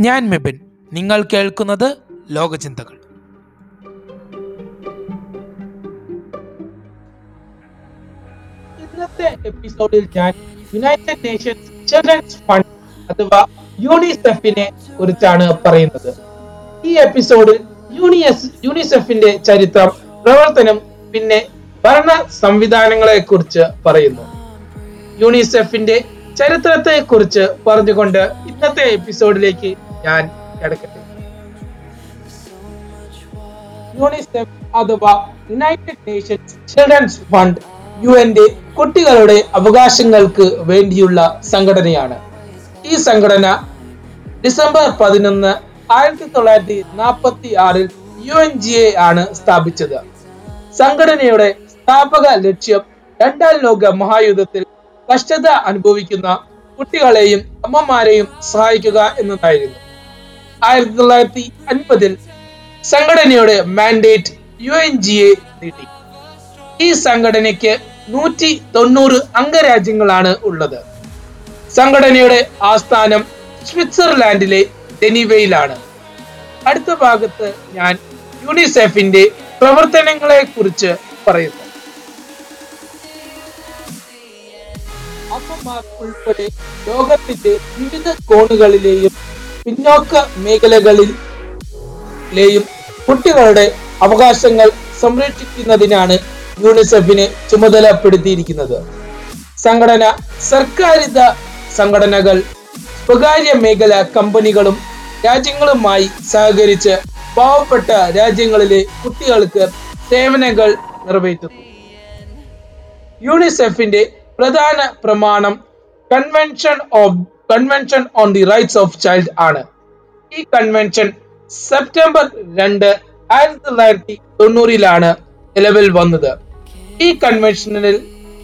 ഞാൻ മെബിൻ. നിങ്ങൾ കേൾക്കുന്നത് ലോകചിന്തകൾ. ഇന്നത്തെ എപ്പിസോഡിൽ ഞാൻ യുണൈറ്റഡ് നേഷൻസ് ചിൽഡ്രൻസ് ഫണ്ട് അഥവാ യൂണിസെഫിനെ കുറിച്ചാണ് പറയുന്നത്. ഈ എപ്പിസോഡിൽ യൂണിയസ് യൂണിസെഫിന്റെ ചരിത്രം പ്രവർത്തനം പിന്നെ ഭരണ സംവിധാനങ്ങളെ കുറിച്ച് പറയുന്നു. യൂണിസെഫിന്റെ ചരിത്രത്തെ കുറിച്ച് പറഞ്ഞുകൊണ്ട് ഇന്നത്തെ എപ്പിസോഡിലേക്ക് ഞാൻ കിടക്കട്ടെ യൂണിസെഫ് അഥവാ യുണൈറ്റഡ് നേഷൻസ് ചിൽഡ്രൻസ് ഫണ്ട് യു എന്റെ കുട്ടികളുടെ അവകാശങ്ങൾക്ക് വേണ്ടിയുള്ള സംഘടനയാണ്. ഈ സംഘടന ഡിസംബർ പതിനൊന്ന് ആയിരത്തി തൊള്ളായിരത്തി നാൽപ്പത്തി ആറിൽ യു എൻ ജി എ ആണ് സ്ഥാപിച്ചത്. സംഘടനയുടെ സ്ഥാപക ലക്ഷ്യം രണ്ടാം ലോക മഹായുദ്ധത്തിൽ കഷ്ടത അനുഭവിക്കുന്ന കുട്ടികളെയും അമ്മമാരെയും സഹായിക്കുക എന്നതായിരുന്നു. ആയിരത്തി തൊള്ളായിരത്തി അൻപതിൽ സംഘടനയുടെ mandate U N G A നേടി. ഈ സംഘടനയ്ക്ക് നൂറ്റി തൊണ്ണൂറ് അംഗരാജ്യങ്ങളാണ് ഉള്ളത്. സംഘടനയുടെ ആസ്ഥാനം സ്വിറ്റ്സർലാൻഡിലെ ജനീവയിലാണ്. അടുത്ത ഭാഗത്ത് ഞാൻ യുണിസെഫിന്റെ പ്രവർത്തനങ്ങളെ കുറിച്ച് പറയുന്നു. അമ്മമാർ ഉൾപ്പെടെ ലോകത്തിന്റെ വിവിധ കോണുകളിലെയും പിന്നോക്ക മേഖലകളിലെയും കുട്ടികളുടെ അവകാശങ്ങൾ സംരക്ഷിക്കുന്നതിനാണ് യൂണിസെഫിനെ ചുമതലപ്പെടുത്തിയിരിക്കുന്നത്. സംഘടന സർക്കാരിത സംഘടനകൾ സ്വകാര്യ മേഖല കമ്പനികളും രാജ്യങ്ങളുമായി സഹകരിച്ച് പാവപ്പെട്ട രാജ്യങ്ങളിലെ കുട്ടികൾക്ക് സേവനങ്ങൾ നിറവേറ്റുന്നു. യൂണിസെഫിന്റെ പ്രധാന പ്രമാണം convention of convention on the rights of child ആണ്. ഈ കൺവെൻഷൻ സെപ്റ്റംബർ രണ്ട് ആയിരത്തി തൊള്ളായിരത്തി തൊണ്ണൂറിലാണ് നിലവിൽ വന്നത്. ഈ കൺവെൻഷനിൽ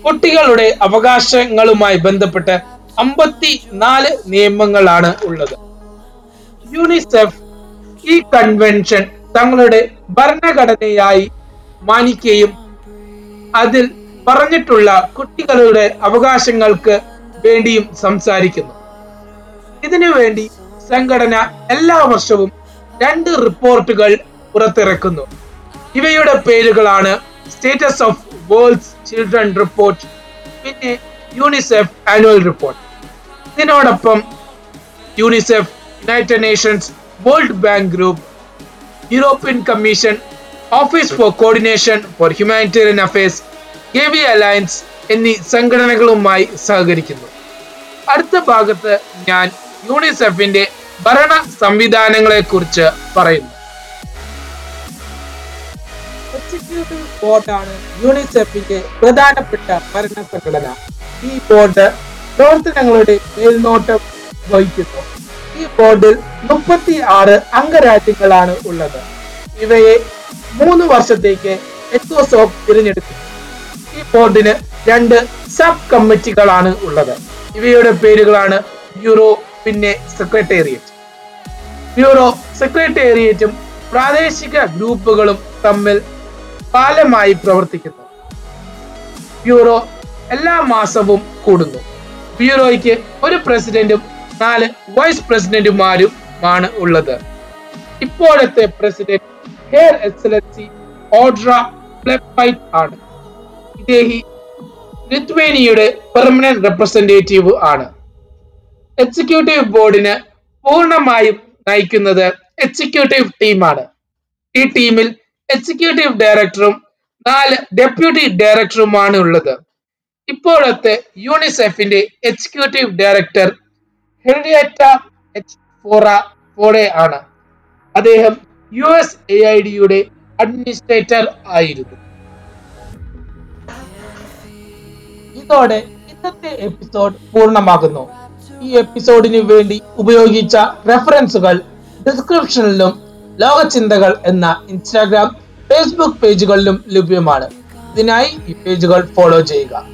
കുട്ടികളുടെ അവകാശങ്ങളുമായി ബന്ധപ്പെട്ട് അമ്പത്തി നാല് നിയമങ്ങളാണ് ഉള്ളത്. യൂണിസെഫ് ഈ കൺവെൻഷൻ തങ്ങളുടെ ഭരണഘടനയായി മാനിക്കുകയും അതിൽ പറഞ്ഞിട്ടുള്ള കുട്ടികളുടെ അവകാശങ്ങൾക്ക് വേണ്ടിയും സംസാരിക്കുന്നു. ഇതിനു വേണ്ടി സംഘടന എല്ലാ വർഷവും രണ്ട് റിപ്പോർട്ടുകൾ പുറത്തിറക്കുന്നു. ഇവയുടെ പേരുകളാണ് states of world's children report പിന്നെ യൂണിസെഫ് ആനുവൽ റിപ്പോർട്ട് ഇതിനോടൊപ്പം UNICEF United Nations World Bank Group European Commission office for coordination for humanitarian affairs Gavi alliance എന്നീ സംഘടനകളുമായി സഹകരിക്കുന്നു. അടുത്ത ഭാഗത്ത് ഞാൻ യൂണിസെഫിന്റെ ഭരണ സംവിധാനങ്ങളെ കുറിച്ച് പറയുന്നു യൂണിസെഫിന്റെ പ്രധാനപ്പെട്ട ഭരണ സംഘടന. ഈ ബോർഡ് പ്രവർത്തനങ്ങളുടെ മേൽനോട്ടം വഹിക്കുന്നു. ഈ ബോർഡിൽ മുപ്പത്തി ആറ് അംഗരാജ്യങ്ങളാണ് ഉള്ളത്. ഇവയെ മൂന്ന് വർഷത്തേക്ക് എക്സോസോഫ് തിരഞ്ഞെടുക്കും ഈ ബോർഡിന് രണ്ട് സബ് കമ്മിറ്റികളാണ് ഉള്ളത്. ഇവയുടെ പേരുകളാണ് ബ്യൂറോ പിന്നെ സെക്രട്ടേറിയറ്റ് ബ്യൂറോ സെക്രട്ടേറിയറ്റും പ്രാദേശിക ഗ്രൂപ്പുകളും തമ്മിൽ പാലമായി പ്രവർത്തിക്കുന്നു. ബ്യൂറോ എല്ലാ മാസവും കൂടുന്നു. ബ്യൂറോയ്ക്ക് ഒരു പ്രസിഡന്റും നാല് വൈസ് പ്രസിഡന്റുമാരും ആണ് ഉള്ളത്. ഇപ്പോഴത്തെ president her excellency Audra Plepyte ആണ്. ഇദ്ദേഹി ലിത്വേനിയയുടെ പെർമനന്റ് റെപ്രസെന്റേറ്റീവ് ആണ്. എക്സിക്യൂട്ടീവ് ബോർഡിന് പൂർണമായും നയിക്കുന്നത് എക്സിക്യൂട്ടീവ് ടീമാണ് ഈ ടീമിൽ എക്സിക്യൂട്ടീവ് ഡയറക്ടറും നാല് ഡെപ്യൂട്ടി ഡയറക്ടറുമാണ് ഉള്ളത്. ഇപ്പോഴത്തെ യൂണിസെഫിന്റെ executive director Henrietta H Fore Fore ആണ്. അദ്ദേഹം യു എസ് എ ഐ ഡിയുടെ അഡ്മിനിസ്ട്രേറ്റർ ആയിരുന്നു. ഇതോടെ ഇന്നത്തെ എപ്പിസോഡ് പൂർണമാകുന്നു. ഈ എപ്പിസോഡിന് വേണ്ടി ഉപയോഗിച്ച റെഫറൻസുകൾ ഡിസ്ക്രിപ്ഷനിലും ലോകചിന്തകൾ എന്ന ഇൻസ്റ്റാഗ്രാം ഫേസ്ബുക്ക് പേജുകളിലും ലഭ്യമാണ്. ഇതിനായി ഈ പേജുകൾ ഫോളോ ചെയ്യുക.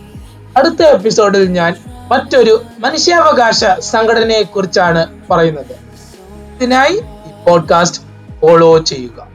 അടുത്ത എപ്പിസോഡിൽ ഞാൻ മറ്റൊരു മനുഷ്യാവകാശ സംഘടനയെ കുറിച്ചാണ് പറയുന്നത്. ഇതിനായി ഈ പോഡ്കാസ്റ്റ് ഫോളോ ചെയ്യുക.